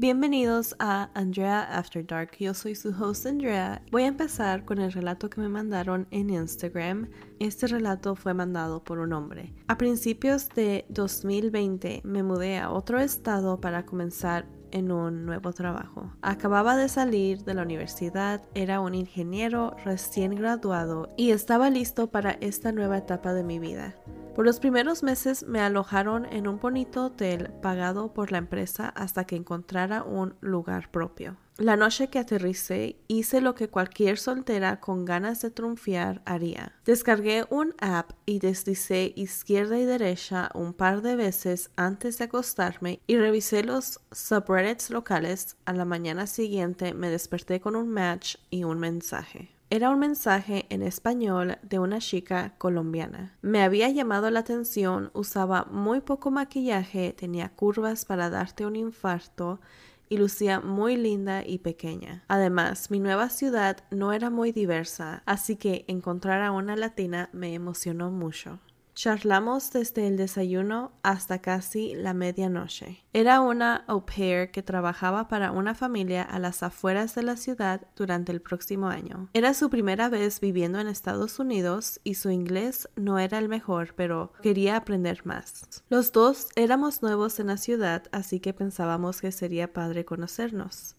Bienvenidos a Andrea After Dark. Yo soy su host Andrea. Voy a empezar con el relato que me mandaron en Instagram. Este relato fue mandado por un hombre. A principios de 2020 me mudé a otro estado para comenzar en un nuevo trabajo. Acababa de salir de la universidad, era un ingeniero recién graduado y estaba listo para esta nueva etapa de mi vida. Por los primeros meses me alojaron en un bonito hotel pagado por la empresa hasta que encontrara un lugar propio. La noche que aterricé hice lo que cualquier soltera con ganas de triunfar haría. Descargué un app y deslicé izquierda y derecha un par de veces antes de acostarme y revisé los subreddits locales. A la mañana siguiente me desperté con un match y un mensaje. Era un mensaje en español de una chica colombiana. Me había llamado la atención, usaba muy poco maquillaje, tenía curvas para darte un infarto y lucía muy linda y pequeña. Además, mi nueva ciudad no era muy diversa, así que encontrar a una latina me emocionó mucho. Charlamos desde el desayuno hasta casi la medianoche. Era una au pair que trabajaba para una familia a las afueras de la ciudad durante el próximo año. Era su primera vez viviendo en Estados Unidos y su inglés no era el mejor, pero quería aprender más. Los dos éramos nuevos en la ciudad, así que pensábamos que sería padre conocernos.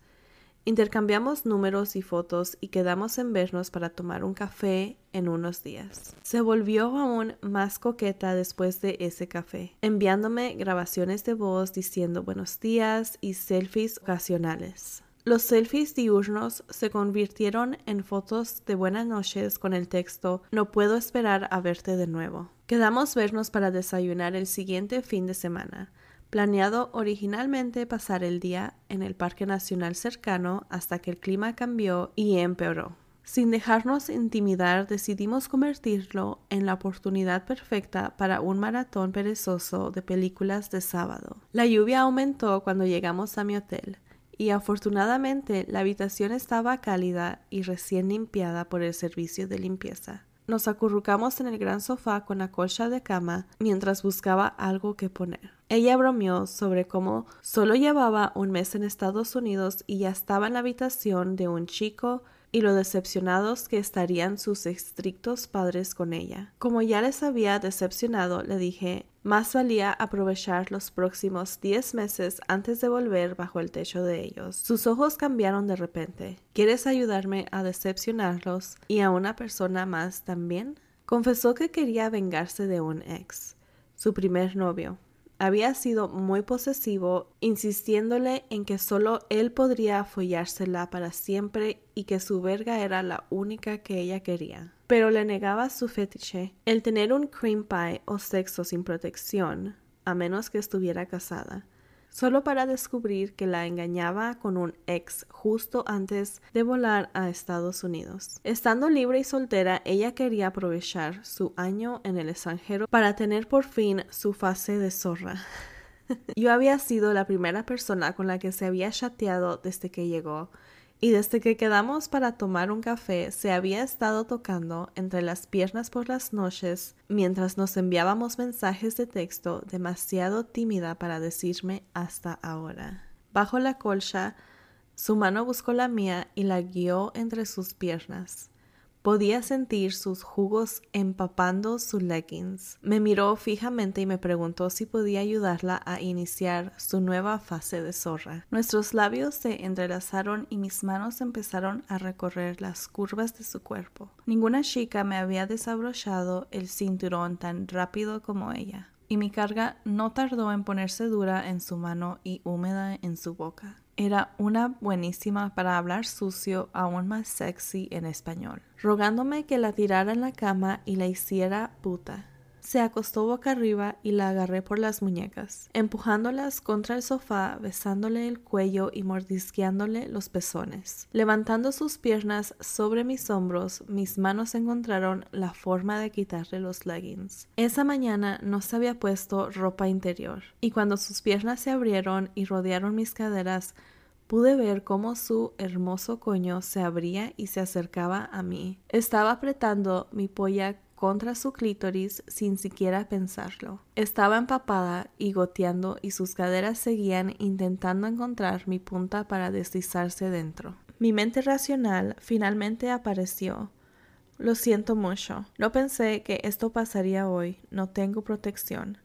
Intercambiamos números y fotos y quedamos en vernos para tomar un café en unos días. Se volvió aún más coqueta después de ese café, enviándome grabaciones de voz diciendo buenos días y selfies ocasionales. Los selfies diurnos se convirtieron en fotos de buenas noches con el texto No puedo esperar a verte de nuevo. Quedamos vernos para desayunar el siguiente fin de semana planeado originalmente pasar el día en el Parque Nacional cercano hasta que el clima cambió y empeoró. Sin dejarnos intimidar, decidimos convertirlo en la oportunidad perfecta para un maratón perezoso de películas de sábado. La lluvia aumentó cuando llegamos a mi hotel, y afortunadamente la habitación estaba cálida y recién limpiada por el servicio de limpieza. Nos acurrucamos en el gran sofá con la colcha de cama mientras buscaba algo que poner. Ella bromeó sobre cómo solo llevaba un mes en Estados Unidos y ya estaba en la habitación de un chico y lo decepcionados que estarían sus estrictos padres con ella. Como ya les había decepcionado, le dije, más valía aprovechar los próximos diez meses antes de volver bajo el techo de ellos. Sus ojos cambiaron de repente. ¿Quieres ayudarme a decepcionarlos y a una persona más también? Confesó que quería vengarse de un ex, su primer novio, había sido muy posesivo, insistiéndole en que solo él podría follársela para siempre y que su verga era la única que ella quería. Pero le negaba su fetiche, el tener un cream pie o sexo sin protección, a menos que estuviera casada solo para descubrir que la engañaba con un ex justo antes de volar a Estados Unidos. Estando libre y soltera, ella quería aprovechar su año en el extranjero para tener por fin su fase de zorra. Yo había sido la primera persona con la que se había chateado desde que llegó, y desde que quedamos para tomar un café se había estado tocando entre las piernas por las noches mientras nos enviábamos mensajes de texto demasiado tímida para decirme hasta ahora. Bajo la colcha, su mano buscó la mía y la guió entre sus piernas. Podía sentir sus jugos empapando sus leggings. Me miró fijamente y me preguntó si podía ayudarla a iniciar su nueva fase de zorra. Nuestros labios se entrelazaron y mis manos empezaron a recorrer las curvas de su cuerpo. Ninguna chica me había desabrochado el cinturón tan rápido como ella, y mi carga no tardó en ponerse dura en su mano y húmeda en su boca. Era una buenísima para hablar sucio, aún más sexy en español, rogándome que la tirara en la cama y la hiciera puta. Se acostó boca arriba y la agarré por las muñecas, empujándolas contra el sofá, besándole el cuello y mordisqueándole los pezones. Levantando sus piernas sobre mis hombros, mis manos encontraron la forma de quitarle los leggings. Esa mañana no se había puesto ropa interior, y cuando sus piernas se abrieron y rodearon mis caderas, pude ver cómo su hermoso coño se abría y se acercaba a mí. Estaba apretando mi polla contra su clítoris sin siquiera pensarlo. Estaba empapada y goteando y sus caderas seguían intentando encontrar mi punta para deslizarse dentro. Mi mente racional finalmente apareció. Lo siento mucho. No pensé que esto pasaría hoy. No tengo protección.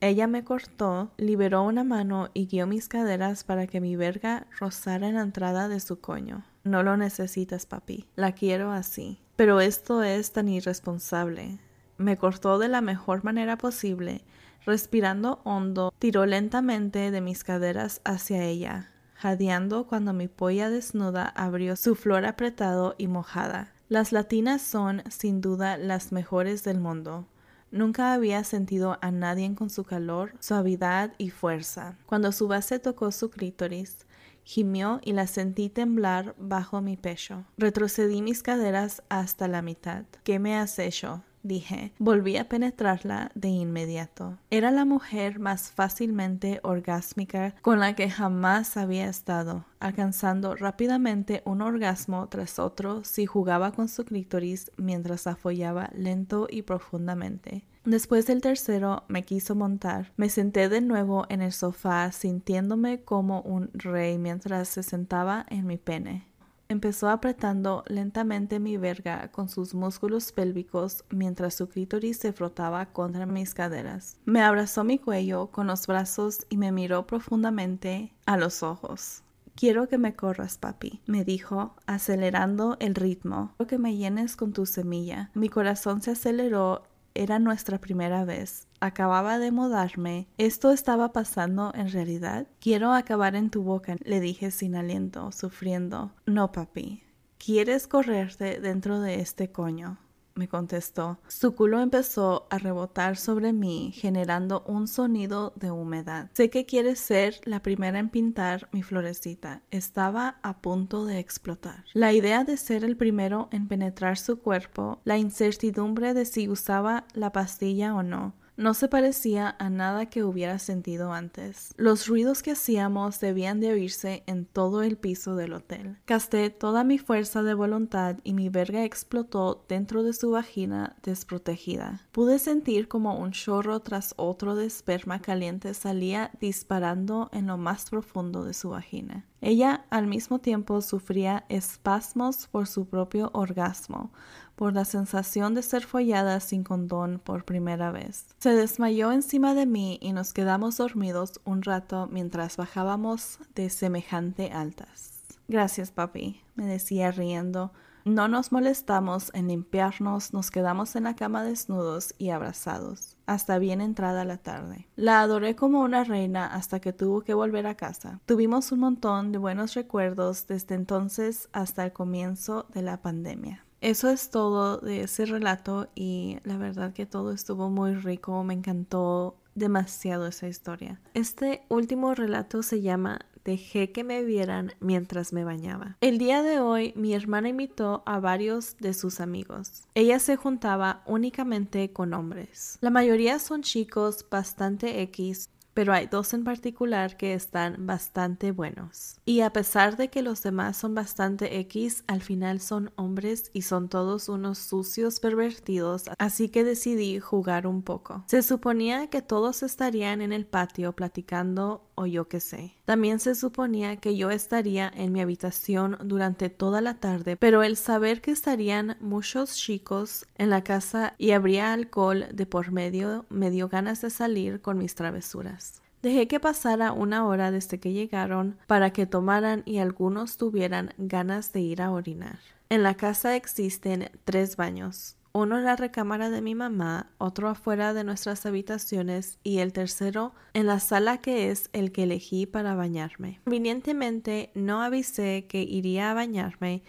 Ella me cortó, liberó una mano y guió mis caderas para que mi verga rozara en la entrada de su coño. No lo necesitas, papi. La quiero así. Pero esto es tan irresponsable. Me cortó de la mejor manera posible. Respirando hondo, tiró lentamente de mis caderas hacia ella, jadeando cuando mi polla desnuda abrió su flor apretado y mojada. Las latinas son, sin duda, las mejores del mundo. Nunca había sentido a nadie con su calor, suavidad y fuerza. Cuando su base tocó su clítoris, gimió y la sentí temblar bajo mi pecho. Retrocedí mis caderas hasta la mitad. ¿Qué me has hecho? dije. Volví a penetrarla de inmediato. Era la mujer más fácilmente orgásmica con la que jamás había estado, alcanzando rápidamente un orgasmo tras otro si jugaba con su clítoris mientras afollaba lento y profundamente. Después del tercero me quiso montar. Me senté de nuevo en el sofá sintiéndome como un rey mientras se sentaba en mi pene. Empezó apretando lentamente mi verga con sus músculos pélvicos mientras su clítoris se frotaba contra mis caderas. Me abrazó mi cuello con los brazos y me miró profundamente a los ojos. Quiero que me corras, papi, me dijo, acelerando el ritmo. Quiero que me llenes con tu semilla. Mi corazón se aceleró era nuestra primera vez. Acababa de mudarme. ¿Esto estaba pasando en realidad? Quiero acabar en tu boca, le dije sin aliento, sufriendo. No, papi. ¿Quieres correrte dentro de este coño? Me contestó. Su culo empezó a rebotar sobre mí, generando un sonido de humedad. Sé que quieres ser la primera en pintar mi florecita. Estaba a punto de explotar. La idea de ser el primero en penetrar su cuerpo, la incertidumbre de si usaba la pastilla o no, no se parecía a nada que hubiera sentido antes. Los ruidos que hacíamos debían de oírse en todo el piso del hotel. Gasté toda mi fuerza de voluntad y mi verga explotó dentro de su vagina desprotegida. Pude sentir como un chorro tras otro de esperma caliente salía disparando en lo más profundo de su vagina. Ella al mismo tiempo sufría espasmos por su propio orgasmo, por la sensación de ser follada sin condón por primera vez. Se desmayó encima de mí y nos quedamos dormidos un rato mientras bajábamos de semejante altas. Gracias, papi, me decía riendo. No nos molestamos en limpiarnos, nos quedamos en la cama desnudos y abrazados, hasta bien entrada la tarde. La adoré como una reina hasta que tuvo que volver a casa. Tuvimos un montón de buenos recuerdos desde entonces hasta el comienzo de la pandemia. Eso es todo de ese relato y la verdad que todo estuvo muy rico, me encantó demasiado esa historia. Este último relato se llama Dejé que me vieran mientras me bañaba. El día de hoy mi hermana invitó a varios de sus amigos. Ella se juntaba únicamente con hombres. La mayoría son chicos bastante X pero hay dos en particular que están bastante buenos. Y a pesar de que los demás son bastante X, al final son hombres y son todos unos sucios pervertidos, así que decidí jugar un poco. Se suponía que todos estarían en el patio platicando o yo qué sé. También se suponía que yo estaría en mi habitación durante toda la tarde, pero el saber que estarían muchos chicos en la casa y habría alcohol de por medio me dio ganas de salir con mis travesuras. Dejé que pasara una hora desde que llegaron para que tomaran y algunos tuvieran ganas de ir a orinar. En la casa existen tres baños, uno en la recámara de mi mamá, otro afuera de nuestras habitaciones y el tercero en la sala que es el que elegí para bañarme. Convenientemente no avisé que iría a bañarme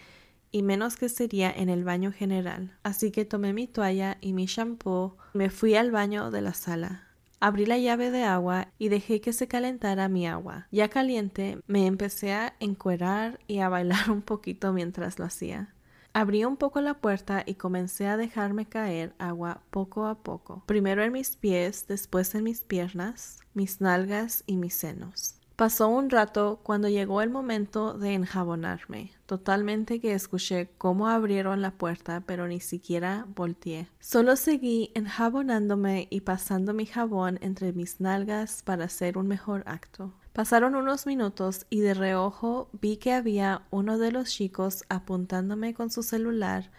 y menos que sería en el baño general, así que tomé mi toalla y mi shampoo, me fui al baño de la sala. Abrí la llave de agua y dejé que se calentara mi agua. Ya caliente, me empecé a encuerar y a bailar un poquito mientras lo hacía. Abrí un poco la puerta y comencé a dejarme caer agua poco a poco, primero en mis pies, después en mis piernas, mis nalgas y mis senos. Pasó un rato cuando llegó el momento de enjabonarme. Totalmente que escuché cómo abrieron la puerta, pero ni siquiera volteé. Solo seguí enjabonándome y pasando mi jabón entre mis nalgas para hacer un mejor acto. Pasaron unos minutos y de reojo vi que había uno de los chicos apuntándome con su celular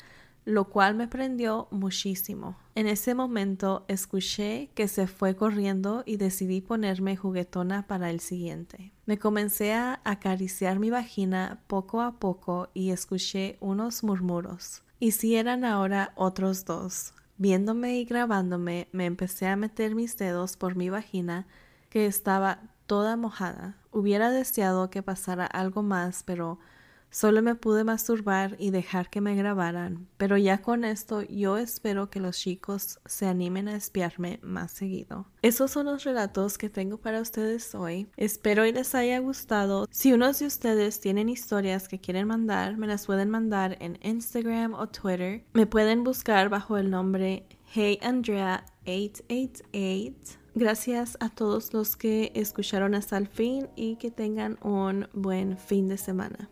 lo cual me prendió muchísimo. En ese momento escuché que se fue corriendo y decidí ponerme juguetona para el siguiente. Me comencé a acariciar mi vagina poco a poco y escuché unos murmuros. Y si eran ahora otros dos. Viéndome y grabándome, me empecé a meter mis dedos por mi vagina que estaba toda mojada. Hubiera deseado que pasara algo más, pero Solo me pude masturbar y dejar que me grabaran, pero ya con esto yo espero que los chicos se animen a espiarme más seguido. Esos son los relatos que tengo para ustedes hoy. Espero y les haya gustado. Si unos de ustedes tienen historias que quieren mandar, me las pueden mandar en Instagram o Twitter. Me pueden buscar bajo el nombre HeyAndrea888. Gracias a todos los que escucharon hasta el fin y que tengan un buen fin de semana.